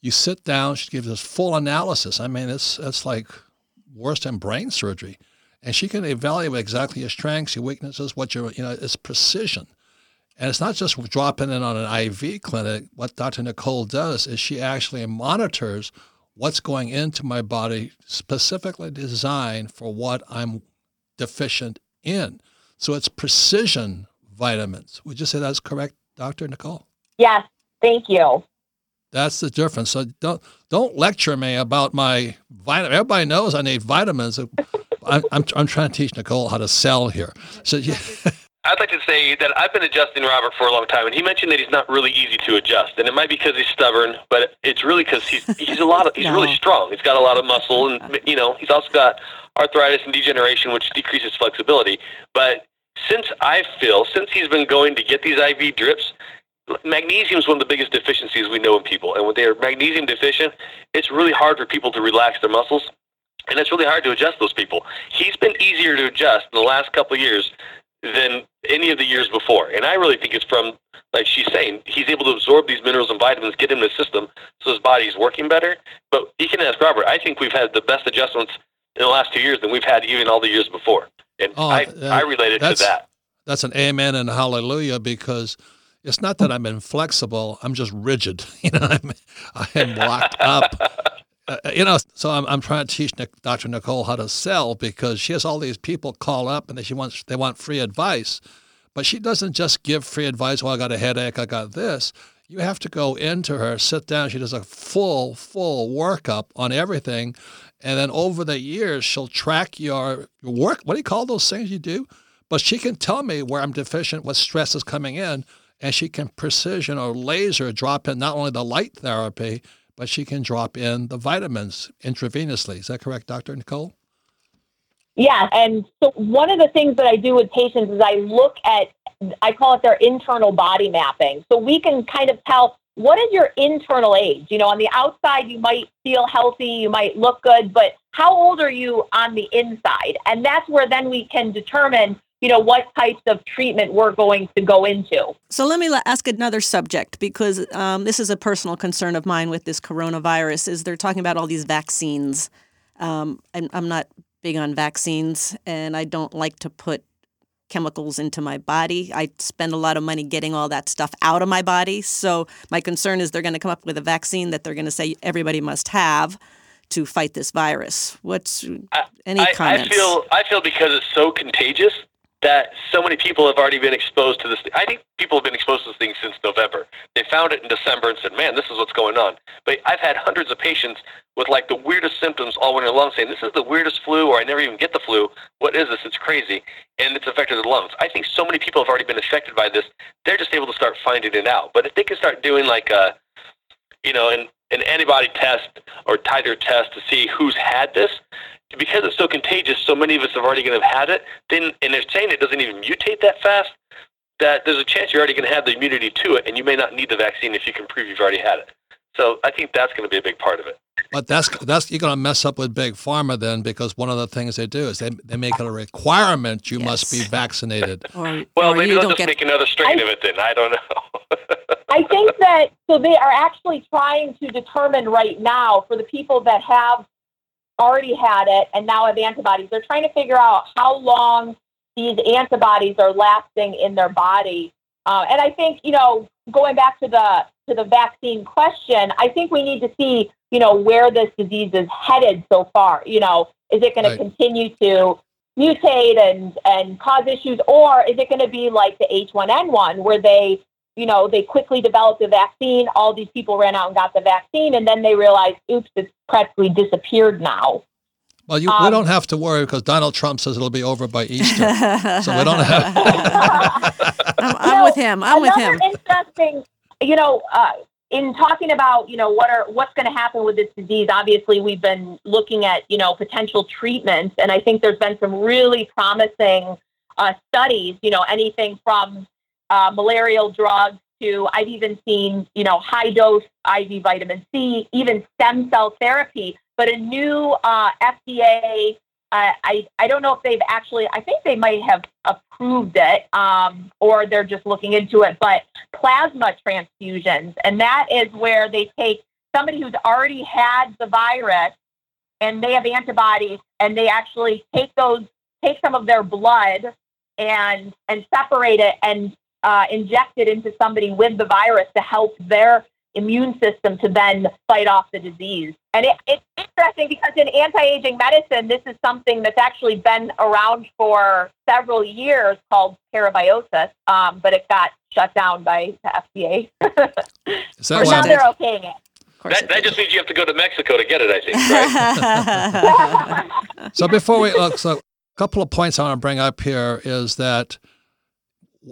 You sit down, she gives us full analysis. I mean, it's it's like worse than brain surgery and she can evaluate exactly your strengths, your weaknesses, what your you know, it's precision. And it's not just dropping in on an IV clinic. What Dr. Nicole does is she actually monitors what's going into my body, specifically designed for what I'm deficient in. So it's precision vitamins. Would you say that's correct, Dr. Nicole? Yes. Thank you. That's the difference. So don't don't lecture me about my vitamin. Everybody knows I need vitamins. I'm, I'm, I'm trying to teach Nicole how to sell here. So yeah, I'd like to say that I've been adjusting Robert for a long time, and he mentioned that he's not really easy to adjust, and it might be because he's stubborn, but it's really because he's he's a lot of he's No. really strong. He's got a lot of muscle, and you know he's also got arthritis and degeneration, which decreases flexibility. But since I feel since he's been going to get these IV drips, magnesium is one of the biggest deficiencies we know in people, and when they are magnesium deficient, it's really hard for people to relax their muscles. And it's really hard to adjust those people. He's been easier to adjust in the last couple of years than any of the years before. And I really think it's from, like she's saying, he's able to absorb these minerals and vitamins, get in the system, so his body's working better. But you can ask Robert. I think we've had the best adjustments in the last two years than we've had even all the years before. And Oh, I, uh, I relate it to that. that's an amen and hallelujah because it's not that I'm inflexible. I'm just rigid. You know, I'm, I am locked up. Uh, you know, so I'm, I'm trying to teach Dr. Nicole how to sell because she has all these people call up and they, she wants they want free advice, but she doesn't just give free advice. Well, I got a headache. I got this. You have to go into her, sit down. She does a full, full workup on everything, and then over the years, she'll track your, your work. What do you call those things you do? But she can tell me where I'm deficient, what stress is coming in, and she can precision or laser drop in not only the light therapy, but she can drop in the vitamins intravenously. Is that correct, Dr. Nicole? Yeah. And so one of the things that I do with patients is I look at, I call it their internal body mapping. So we can kind of tell what is your internal age? You know, on the outside, you might feel healthy, you might look good, but how old are you on the inside? And that's where then we can determine, you know, what types of treatment we're going to go into. So let me ask another subject because um, this is a personal concern of mine with this coronavirus. Is they're talking about all these vaccines. Um, I'm, I'm not big on vaccines, and I don't like to put chemicals into my body. I spend a lot of money getting all that stuff out of my body. So my concern is they're going to come up with a vaccine that they're going to say everybody must have to fight this virus. What's any I, I feel I feel because it's so contagious that so many people have already been exposed to this. I think people have been exposed to this thing since November. They found it in December and said, "Man, this is what's going on." But I've had hundreds of patients with like the weirdest symptoms all winter long, saying, "This is the weirdest flu," or "I never even get the flu. What is this? It's crazy." And it's affected the lungs. I think so many people have already been affected by this. They're just able to start finding it out. But if they can start doing like a, you know, an an antibody test or titer test to see who's had this, because it's so contagious, so many of us have already going to have had it. Then, and they're saying it doesn't even mutate that fast. That there's a chance you're already going to have the immunity to it, and you may not need the vaccine if you can prove you've already had it. So I think that's going to be a big part of it. But that's that's you're going to mess up with big pharma then because one of the things they do is they, they make it a requirement you must be vaccinated. or, Well, or maybe you they'll don't just get make another strain I- of it then. I don't know. I think that so they are actually trying to determine right now for the people that have already had it and now have antibodies. They're trying to figure out how long these antibodies are lasting in their body. Uh, and I think you know going back to the to the vaccine question, I think we need to see, you know, where this disease is headed so far. You know, is it going Right. to continue to mutate and and cause issues, or is it going to be like the H1N1 where they, you know, they quickly developed a vaccine, all these people ran out and got the vaccine, and then they realized, oops, it's practically disappeared now. Well, you, we Um, don't have to worry because Donald Trump says it'll be over by Easter. so we don't have. I'm, I'm No, with him. I'm with Another him. interesting, you know, uh, in talking about, you know, what are what's going to happen with this disease. Obviously, we've been looking at, you know, potential treatments, and I think there's been some really promising uh, studies. You know, anything from uh, malarial drugs to I've even seen, you know, high dose IV vitamin C, even stem cell therapy. But a new uh, FDA uh, I I don't know if they've actually. I think they might have approved it, um, or they're just looking into it. But plasma transfusions, and that is where they take somebody who's already had the virus, and they have antibodies, and they actually take those, take some of their blood, and and separate it and uh, inject it into somebody with the virus to help their immune system to then fight off the disease. And it, it's interesting because in anti-aging medicine, this is something that's actually been around for several years called parabiosis, um, but it got shut down by the FDA. So now why? they're okaying it. That, that just means you have to go to Mexico to get it, I think, right? So before we look, so a couple of points I want to bring up here is that,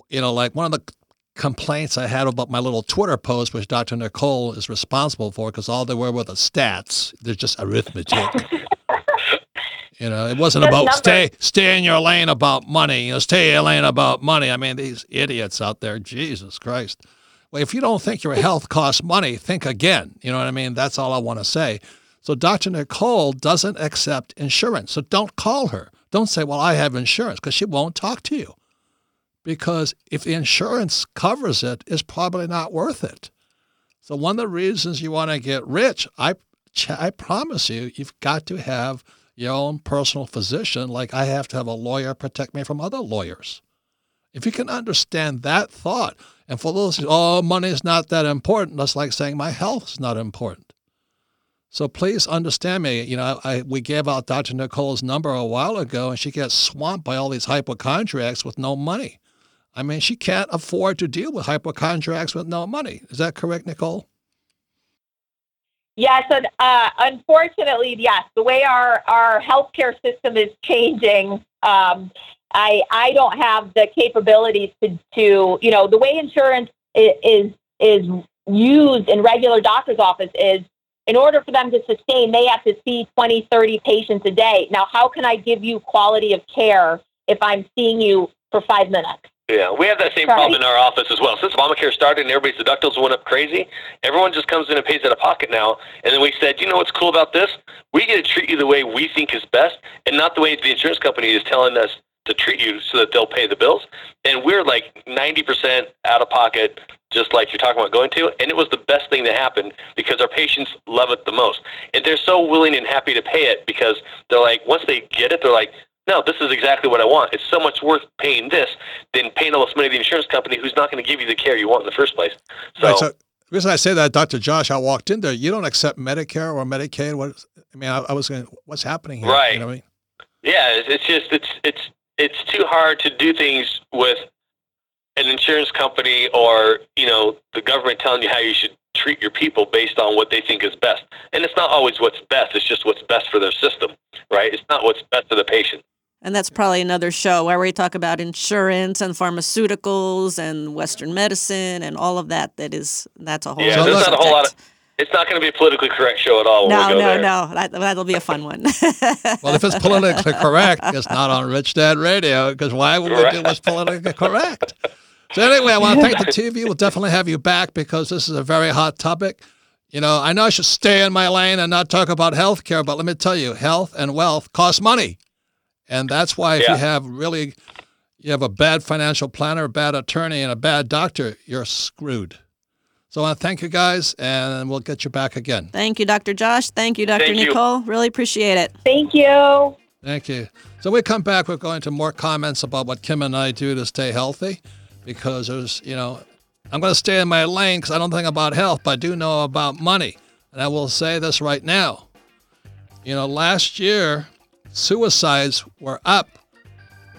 you know, like one of the complaints I had about my little Twitter post, which Dr. Nicole is responsible for, because all they were were the stats. They're just arithmetic. you know, it wasn't Just about numbers. stay stay in your lane about money. You know, stay in your lane about money. I mean, these idiots out there, Jesus Christ. Well, if you don't think your health costs money, think again. You know what I mean? That's all I want to say. So Dr. Nicole doesn't accept insurance. So don't call her. Don't say, well, I have insurance, because she won't talk to you. Because if the insurance covers it, it's probably not worth it. So one of the reasons you want to get rich, I, I promise you, you've got to have your own personal physician. Like I have to have a lawyer protect me from other lawyers. If you can understand that thought, and for those, oh, money is not that important, that's like saying my health is not important. So please understand me. You know, I, we gave out Dr. Nicole's number a while ago, and she gets swamped by all these hypochondriacs with no money. I mean, she can't afford to deal with hypochondriacs with no money. Is that correct, Nicole? Yes, and uh, unfortunately, yes, the way our, our healthcare system is changing, um, I I don't have the capabilities to, to you know the way insurance is is used in regular doctor's office is in order for them to sustain, they have to see 20, 30 patients a day. Now, how can I give you quality of care if I'm seeing you for five minutes? Yeah, we have that same Right. problem in our office as well. Since Obamacare started and everybody's deductibles went up crazy, everyone just comes in and pays out of pocket now. And then we said, you know what's cool about this? We get to treat you the way we think is best and not the way the insurance company is telling us to treat you so that they'll pay the bills. And we're like 90% out of pocket, just like you're talking about going to. And it was the best thing that happened because our patients love it the most. And they're so willing and happy to pay it because they're like, once they get it, they're like, no, this is exactly what I want. It's so much worth paying this than paying all this money to the insurance company who's not going to give you the care you want in the first place. So, Right, so the reason I say that, Dr. Josh, I walked in there. You don't accept Medicare or Medicaid. What? I mean, I, I was going, what's happening here? Right. You know I mean? yeah, it's, it's just it's it's it's too hard to do things with an insurance company or you know the government telling you how you should treat your people based on what they think is best. And it's not always what's best. It's just what's best for their system, right? It's not what's best for the patient. And that's probably another show where we talk about insurance and pharmaceuticals and Western medicine and all of that. That is, that's a whole. Yeah, there's not a whole lot of. It's not going to be a politically correct show at all. When No, we go no, there. no. That, that'll be a fun one. Well, if it's politically correct, it's not on Rich Dad Radio because why would we do what's politically correct? So anyway, I want to thank the TV. We'll definitely have you back because this is a very hot topic. You know, I know I should stay in my lane and not talk about health care, but let me tell you, health and wealth cost money. And that's why if you have really you have a bad financial planner, a bad attorney, and a bad doctor, you're screwed. So I want to thank you guys and we'll get you back again. Thank you, Dr. Josh. Thank you, Dr. Thank you. Nicole. Really appreciate it. Thank you. Thank you. So we come back, we're going to more comments about what Kim and I do to stay healthy because there's, you know, I'm going to stay in my lane because I don't think about health, but I do know about money. And I will say this right now. You know, last year, suicides were up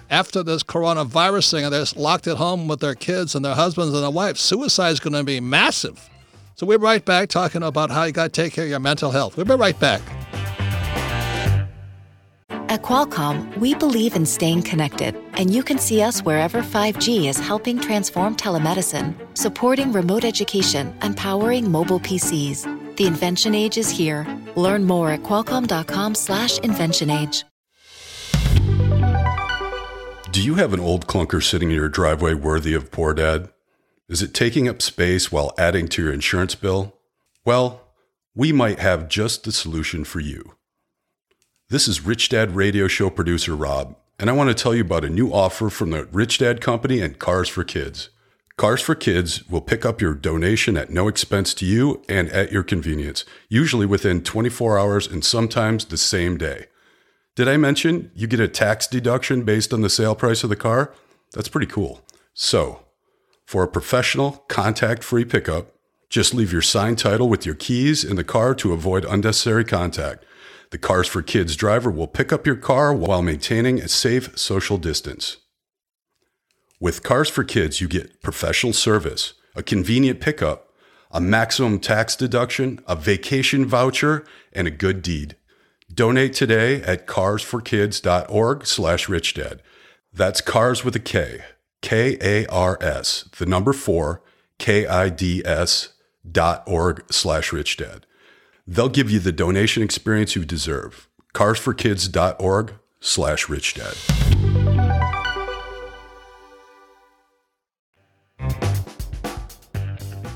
after this coronavirus thing, and they're locked at home with their kids and their husbands and their wives. Suicide is going to be massive. So we'll be right back talking about how you got to take care of your mental health. We'll be right back. At Qualcomm, we believe in staying connected, and you can see us wherever 5G is helping transform telemedicine, supporting remote education, and powering mobile PCs. The invention age is here. Learn more at qualcomm.com slash inventionage. Do you have an old clunker sitting in your driveway worthy of poor dad? Is it taking up space while adding to your insurance bill? Well, we might have just the solution for you. This is Rich Dad Radio Show producer Rob, and I want to tell you about a new offer from the Rich Dad Company and Cars for Kids. Cars for Kids will pick up your donation at no expense to you and at your convenience, usually within 24 hours and sometimes the same day. Did I mention you get a tax deduction based on the sale price of the car? That's pretty cool. So, for a professional, contact free pickup, just leave your signed title with your keys in the car to avoid unnecessary contact. The Cars for Kids driver will pick up your car while maintaining a safe social distance. With Cars for Kids, you get professional service, a convenient pickup, a maximum tax deduction, a vacation voucher, and a good deed. Donate today at carsforkids.org slash richdad. That's cars with a K, K-A-R-S, the number four, K-I-D-S dot org slash richdad. They'll give you the donation experience you deserve. carsforkids.org slash richdad.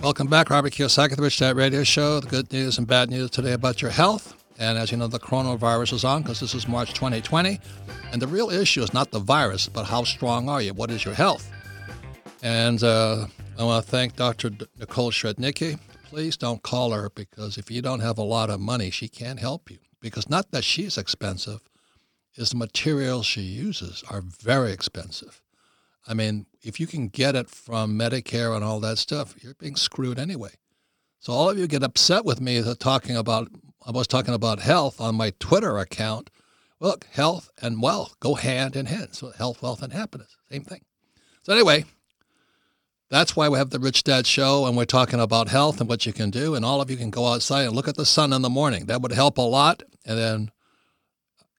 Welcome back, Robert Kiyosaki, the Rich Dad Radio Show. The good news and bad news today about your health. And as you know, the coronavirus is on because this is March 2020. And the real issue is not the virus, but how strong are you? What is your health? And uh, I want to thank Dr. Nicole Srednicki. Please don't call her because if you don't have a lot of money, she can't help you. Because not that she's expensive, is the materials she uses are very expensive. I mean, if you can get it from Medicare and all that stuff, you're being screwed anyway. So all of you get upset with me talking about I was talking about health on my Twitter account. Look, health and wealth go hand in hand. So health, wealth, and happiness, same thing. So anyway, that's why we have the Rich Dad Show, and we're talking about health and what you can do. And all of you can go outside and look at the sun in the morning. That would help a lot. And then,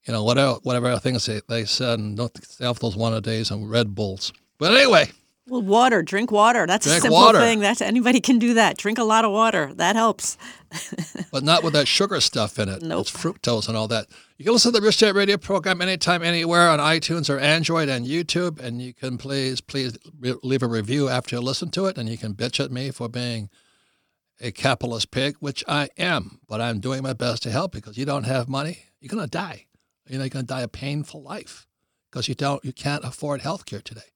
you know, whatever whatever things they, they said, and don't off those one a days and Red Bulls. But anyway, Well, water, drink water. That's a simple water. thing. That's anybody can do that. Drink a lot of water. That helps. but not with that sugar stuff in it. Nope. It's fructose and all that. You can listen to the Rich Dad Radio program anytime, anywhere on iTunes or Android and YouTube. And you can please, please re- leave a review after you listen to it. And you can bitch at me for being a capitalist pig, which I am. But I'm doing my best to help because you don't have money, you're going to die. You know, you're going to die a painful life because you don't, you can't afford health care today.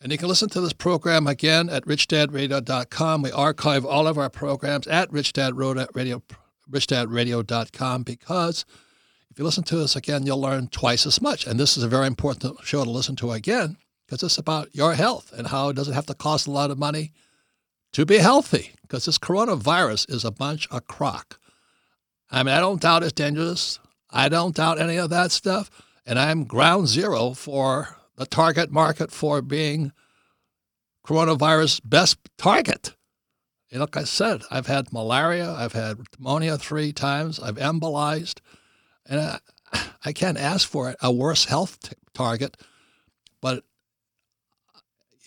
And you can listen to this program again at richdadradio.com. We archive all of our programs at richdadradio, richdadradio.com because if you listen to us again, you'll learn twice as much. And this is a very important show to listen to again because it's about your health and how it doesn't have to cost a lot of money to be healthy because this coronavirus is a bunch of crock. I mean, I don't doubt it's dangerous. I don't doubt any of that stuff. And I'm ground zero for the target market for being coronavirus best target. You know, like I said, I've had malaria, I've had pneumonia three times, I've embolized, and I, I can't ask for a worse health t- target. But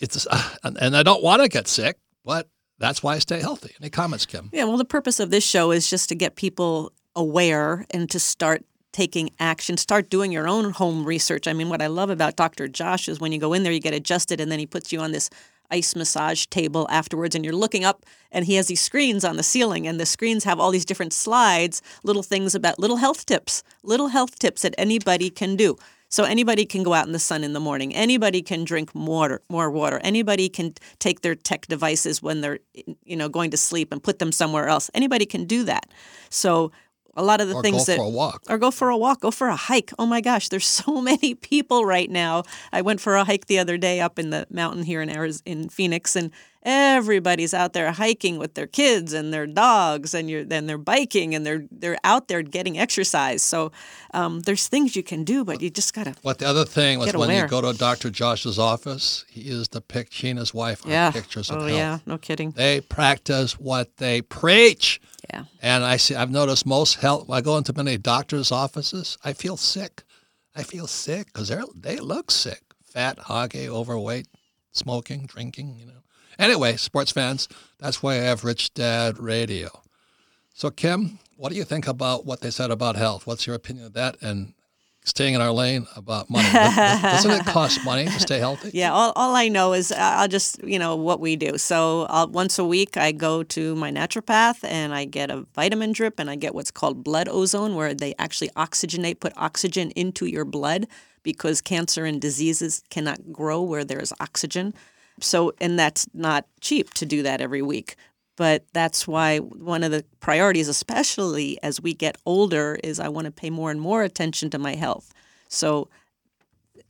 it's and I don't want to get sick, but that's why I stay healthy. Any comments, Kim? Yeah, well, the purpose of this show is just to get people aware and to start taking action, start doing your own home research. I mean, what I love about Dr. Josh is when you go in there, you get adjusted, and then he puts you on this ice massage table afterwards, and you're looking up, and he has these screens on the ceiling, and the screens have all these different slides, little things about little health tips, little health tips that anybody can do. So anybody can go out in the sun in the morning. Anybody can drink more more water. Anybody can take their tech devices when they're you know going to sleep and put them somewhere else. Anybody can do that. So a lot of the Or things go that for a walk. or go for a walk, go for a hike. Oh my gosh, there's so many people right now. I went for a hike the other day up in the mountain here in Arizona, in Phoenix, and Everybody's out there hiking with their kids and their dogs, and you're then they're biking and they're they're out there getting exercise. So um, there's things you can do, but you just gotta. what the other thing was when you go to Dr. Josh's office, he is the pic. She and his wife are Yeah. pictures of oh health. yeah, no kidding. They practice what they preach. Yeah. And I see, I've noticed most health. I go into many doctors' offices, I feel sick. I feel sick because they they look sick, fat, hoggy, overweight, smoking, drinking. You know. Anyway, sports fans, that's why I have Rich Dad Radio. So Kim, what do you think about what they said about health? What's your opinion of that? And staying in our lane about money. Doesn't it cost money to stay healthy? Yeah, all, all I know is I'll just, you know, what we do. So I'll, once a week, I go to my naturopath and I get a vitamin drip and I get what's called blood ozone, where they actually oxygenate, put oxygen into your blood because cancer and diseases cannot grow where there's oxygen. So, and that's not cheap to do that every week. But that's why one of the priorities, especially as we get older, is I want to pay more and more attention to my health. So,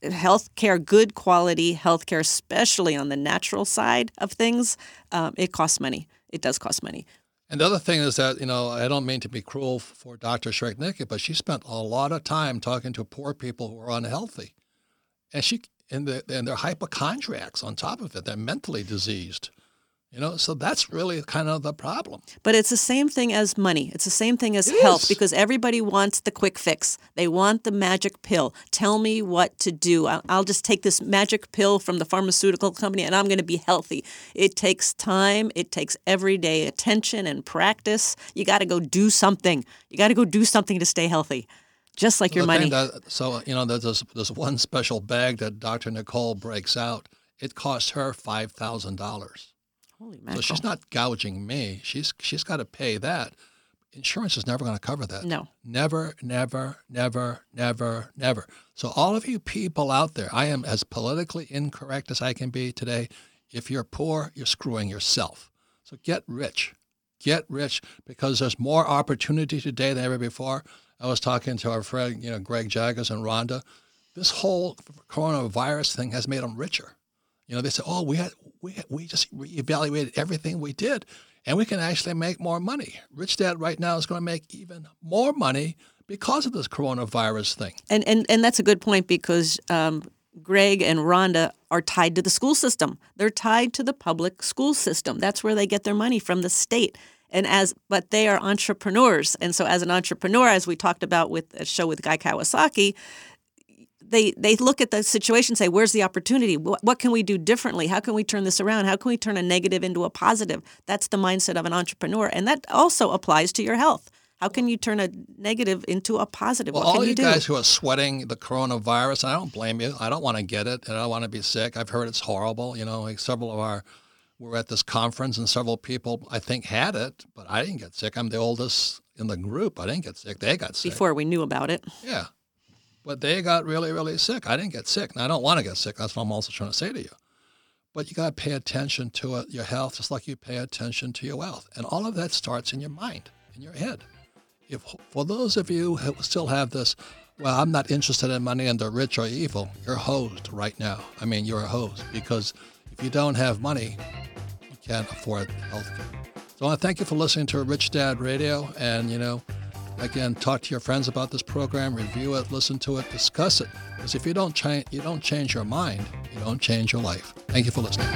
healthcare, good quality healthcare, especially on the natural side of things, um, it costs money. It does cost money. And the other thing is that, you know, I don't mean to be cruel for Dr. Srednicki, but she spent a lot of time talking to poor people who are unhealthy. And she and, the, and they're hypochondriacs on top of it. They're mentally diseased. You know, so that's really kind of the problem. But it's the same thing as money. It's the same thing as It health is. because everybody wants the quick fix. They want the magic pill. Tell me what to do. I'll, I'll just take this magic pill from the pharmaceutical company and I'm going to be healthy. It takes time, it takes everyday attention and practice. You got to go do something. You got to go do something to stay healthy, just like your money. That, so, you know, there's this, this one special bag that Dr. Nicole breaks out. It costs her $5,000. Holy man. So she's not gouging me. She's she's got to pay that. Insurance is never going to cover that. No. Never, never, never, never, never. So all of you people out there, I am as politically incorrect as I can be today. If you're poor, you're screwing yourself. So get rich. Get rich because there's more opportunity today than ever before. I was talking to our friend, you know, Greg Jaggers and Rhonda. This whole coronavirus thing has made them richer. You know, they said, "Oh, we had we we just reevaluated everything we did, and we can actually make more money." Rich Dad right now is going to make even more money because of this coronavirus thing. And and and that's a good point because um, Greg and Rhonda are tied to the school system. They're tied to the public school system. That's where they get their money from the state. And as but they are entrepreneurs, and so as an entrepreneur, as we talked about with a show with Guy Kawasaki, they they look at the situation, and say, "Where's the opportunity? What, what can we do differently? How can we turn this around? How can we turn a negative into a positive?" That's the mindset of an entrepreneur, and that also applies to your health. How can you turn a negative into a positive? Well, what can all you, you do? guys who are sweating the coronavirus, I don't blame you. I don't want to get it, and I don't want to be sick. I've heard it's horrible. You know, like several of our were at this conference, and several people I think had it, but I didn't get sick. I'm the oldest in the group. I didn't get sick. They got sick. before we knew about it. Yeah. But they got really, really sick. I didn't get sick. And I don't want to get sick. That's what I'm also trying to say to you. But you got to pay attention to it, your health, just like you pay attention to your wealth. And all of that starts in your mind, in your head. If For those of you who still have this, well, I'm not interested in money and they're rich or evil, you're hosed right now. I mean, you're a hosed because if you don't have money, you can't afford health care. So I want to thank you for listening to Rich Dad Radio. And, you know, again, talk to your friends about this program, review it, listen to it, discuss it. Because if you don't change, you don't change your mind, you don't change your life. Thank you for listening.